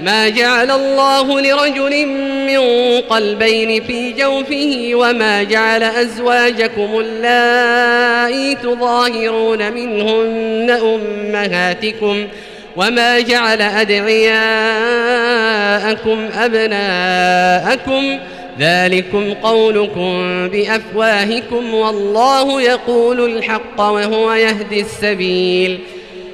ما جعل الله لرجل من قلبين في جوفه وما جعل أزواجكم اللائي تظاهرون منهن أمهاتكم وما جعل أدعياءكم أبناءكم ذلكم قولكم بأفواهكم والله يقول الحق وهو يهدي السبيل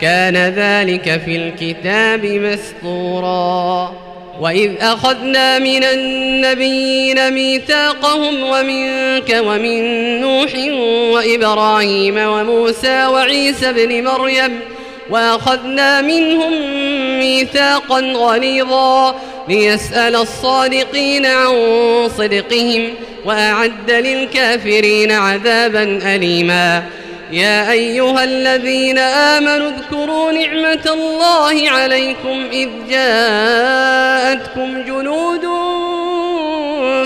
كان ذلك في الكتاب مسطورا وإذ أخذنا من النبيين ميثاقهم ومنك ومن نوح وإبراهيم وموسى وعيسى بن مريم وأخذنا منهم ميثاقا غليظا ليسأل الصادقين عن صدقهم وأعد للكافرين عذابا أليما. يا أيها الذين آمنوا اذكروا نعمة الله عليكم إذ جاءتكم جنود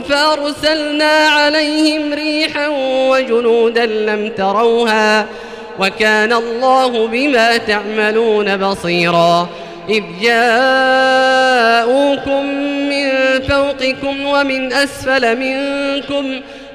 فأرسلنا عليهم ريحا وجنودا لم تروها وكان الله بما تعملون بصيرا إذ جاءوكم من فوقكم ومن أسفل منكم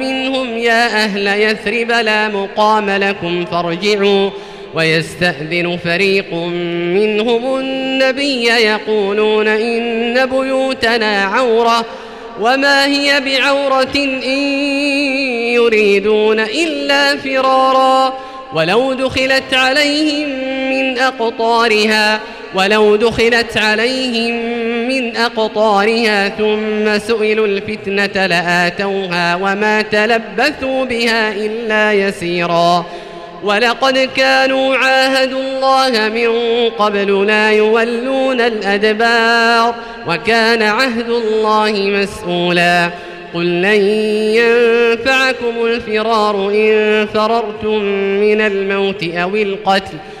منهم يا أهل يثرب لا مقام لكم فارجعوا ويستأذن فريق منهم النبي يقولون إن بيوتنا عورة وما هي بعورة إن يريدون إلا فرارا ولو دخلت عليهم من أقطارها ولو دخلت عليهم من أقطارها ثم سئلوا الفتنة لآتوها وما تلبثوا بها إلا يسيرا. ولقد كانوا عاهدوا الله من قبل لا يولون الأدبار وكان عهد الله مسؤولا. قل لن ينفعكم الفرار إن فررتم من الموت أو القتل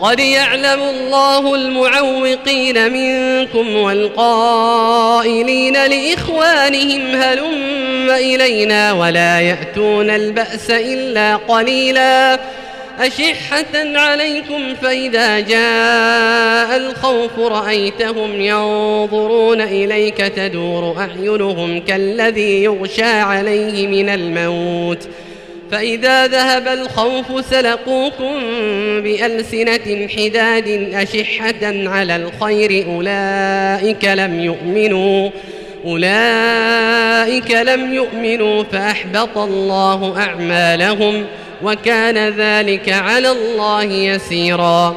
قد يعلم الله المعوقين منكم والقائلين لإخوانهم هلم إلينا ولا يأتون البأس إلا قليلا أشحة عليكم فإذا جاء الخوف رأيتهم ينظرون إليك تدور أعينهم كالذي يغشى عليه من الموت ۖ فإذا ذهب الخوف سلقوكم بألسنة حداد أشحة على الخير أولئك لم يؤمنوا أولئك لم يؤمنوا فأحبط الله أعمالهم وكان ذلك على الله يسيرا.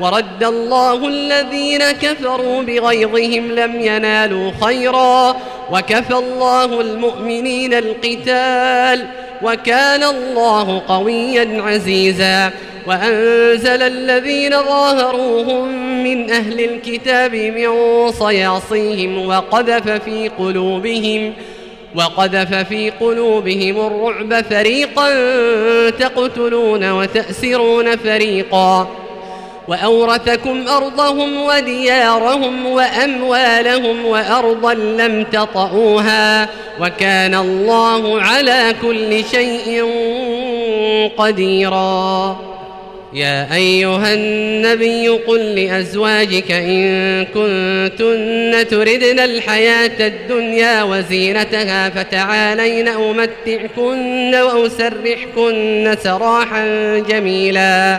ورد الله الذين كفروا بغيظهم لم ينالوا خيرا. وكفى الله المؤمنين القتال وكان الله قويا عزيزا. وأنزل الذين ظاهروهم من أهل الكتاب من صياصيهم وقذف في قلوبهم وقذف في قلوبهم الرعب فريقا تقتلون وتأسرون فريقا. وأورثكم أرضهم وديارهم وأموالهم وأرضا لم تطئوها وكان الله على كل شيء قديرا. يا أيها النبي قل لأزواجك إن كنتن تردن الحياة الدنيا وزينتها فتعالين أمتعكن وأسرحكن سراحا جميلا.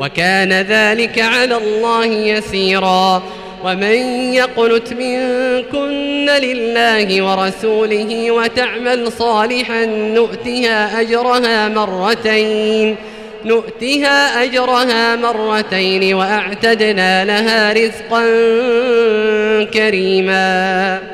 وكان ذلك على الله يسيرا. ومن يقنت منكن لله ورسوله وتعمل صالحا نؤتها أجرها مرتين نؤتها أجرها مرتين وأعتدنا لها رزقا كريما.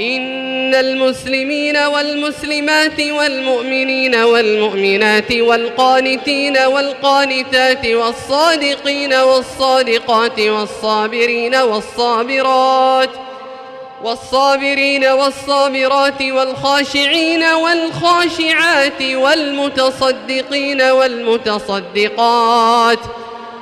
إن المسلمين والمسلمات والمؤمنين والمؤمنات والقانتين والقانتات والصادقين والصادقات والصابرين والصابرات والصابرين والصابرات والخاشعين والخاشعات والمتصدقين والمتصدقات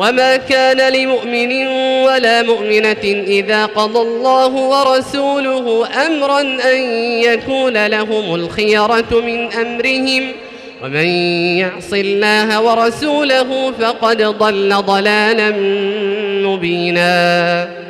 وما كان لمؤمن ولا مؤمنة إذا قضى الله ورسوله أمرا أن يكون لهم الخيرة من أمرهم. ومن يعص الله ورسوله فقد ضل ضلالا مبينا.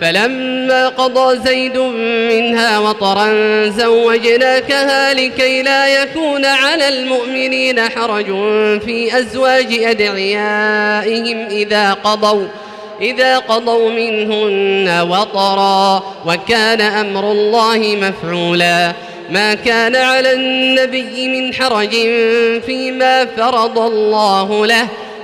فلما قضى زيد منها وطرا زوجناكها لكي لا يكون على المؤمنين حرج في أزواج أدعيائهم إذا قضوا إذا قضوا منهن وطرا وكان أمر الله مفعولا. ما كان على النبي من حرج فيما فرض الله له.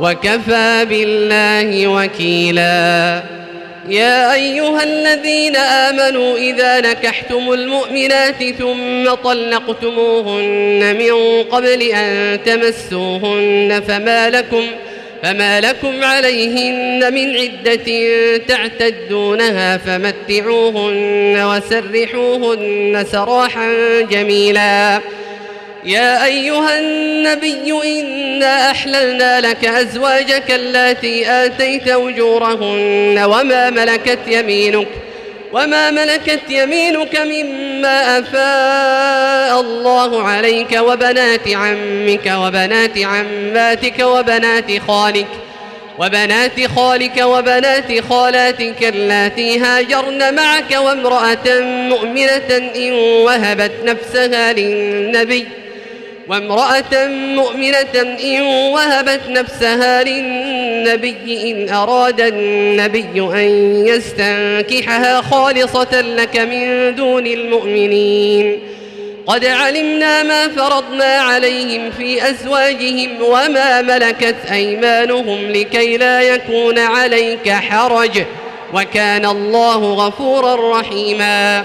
وكفى بالله وكيلا. يا أيها الذين آمنوا إذا نكحتم المؤمنات ثم طلقتموهن من قبل أن تمسوهن فما لكم فما لكم عليهن من عدة تعتدونها فمتعوهن وسرحوهن سراحا جميلا. يا أيها النبي إنا أحللنا لك أزواجك التي آتيت أجورهن وما ملكت يمينك وما ملكت يمينك مما أفاء الله عليك وبنات عمك وبنات عماتك وبنات خالك وبنات خالك وبنات خالاتك اللاتي هاجرن معك وامرأة مؤمنة إن وهبت نفسها للنبي وامرأة مؤمنة إن وهبت نفسها للنبي إن أراد النبي أن يستنكحها خالصة لك من دون المؤمنين. قد علمنا ما فرضنا عليهم في أزواجهم وما ملكت أيمانهم لكي لا يكون عليك حرج. وكان الله غفورا رحيماً.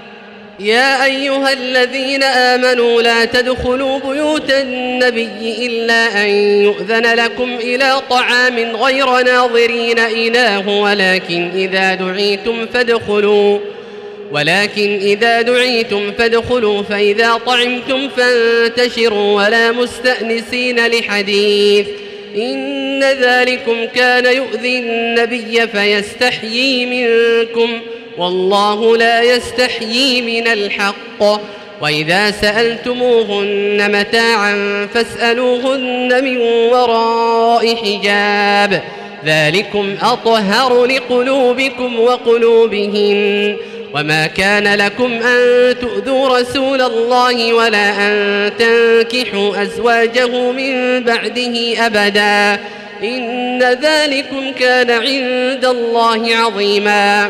يا أيها الذين آمنوا لا تدخلوا بيوت النبي إلا أن يؤذن لكم إلى طعام غير ناظرين إله ولكن إذا دعيتم فادخلوا ولكن إذا دعيتم فادخلوا فإذا طعمتم فانتشروا ولا مستأنسين لحديث. إن ذلكم كان يؤذي النبي فيستحيي منكم. والله لا يستحيي من الحق. وإذا سألتموهن متاعا فاسألوهن من وراء حجاب. ذلكم أطهر لقلوبكم وقلوبهن. وما كان لكم أن تؤذوا رسول الله ولا أن تنكحوا أزواجه من بعده أبدا. إن ذلكم كان عند الله عظيما.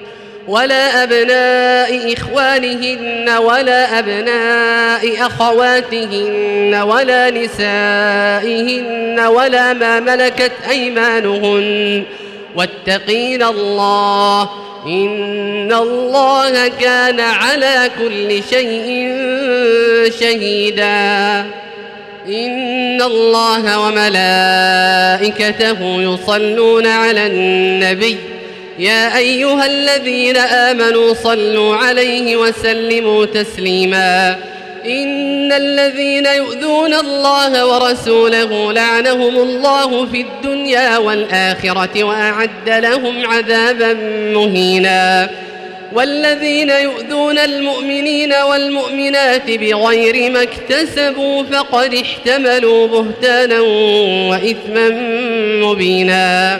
ولا أبناء إخوانهن ولا أبناء أخواتهن ولا نسائهن ولا ما ملكت أيمانهن. واتقين الله إن الله كان على كل شيء شهيدا. إن الله وملائكته يصلون على النبي يا أيها الذين آمنوا صلوا عليه وسلموا تسليما. إن الذين يؤذون الله ورسوله لعنهم الله في الدنيا والآخرة وأعد لهم عذابا مهينا. والذين يؤذون المؤمنين والمؤمنات بغير ما اكتسبوا فقد احتملوا بهتانا وإثما مبينا.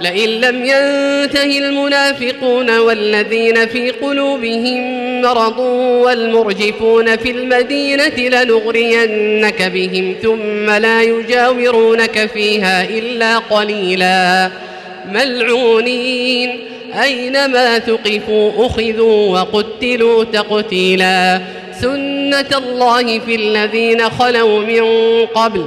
لئن لم ينته المنافقون والذين في قلوبهم مرض والمرجفون في المدينة لنغرينك بهم ثم لا يجاورونك فيها إلا قليلا. ملعونين. أينما ثقفوا أخذوا وقتلوا تقتيلا. سنة الله في الذين خلوا من قبل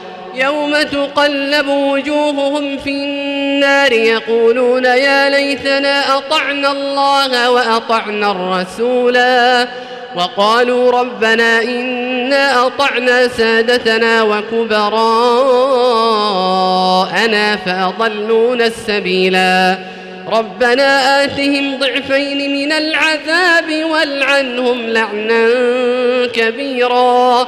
يوم تقلب وجوههم في النار يقولون يا ليتنا أطعنا الله وأطعنا الرسولا وقالوا ربنا إنا أطعنا سادتنا وكبراءنا فأضلونا السبيلا ربنا آتهم ضعفين من العذاب والعنهم لعنا كبيرا.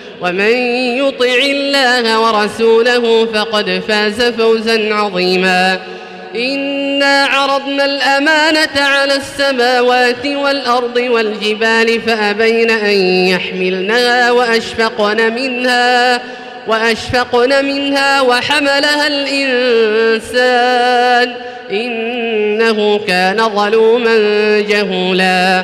ومن يطع الله ورسوله فقد فاز فوزا عظيما. إنا عرضنا الأمانة على السماوات والأرض والجبال فأبين أن يحملنها وأشفقن منها وأشفقن منها وحملها الإنسان. إنه كان ظلوما جهولا.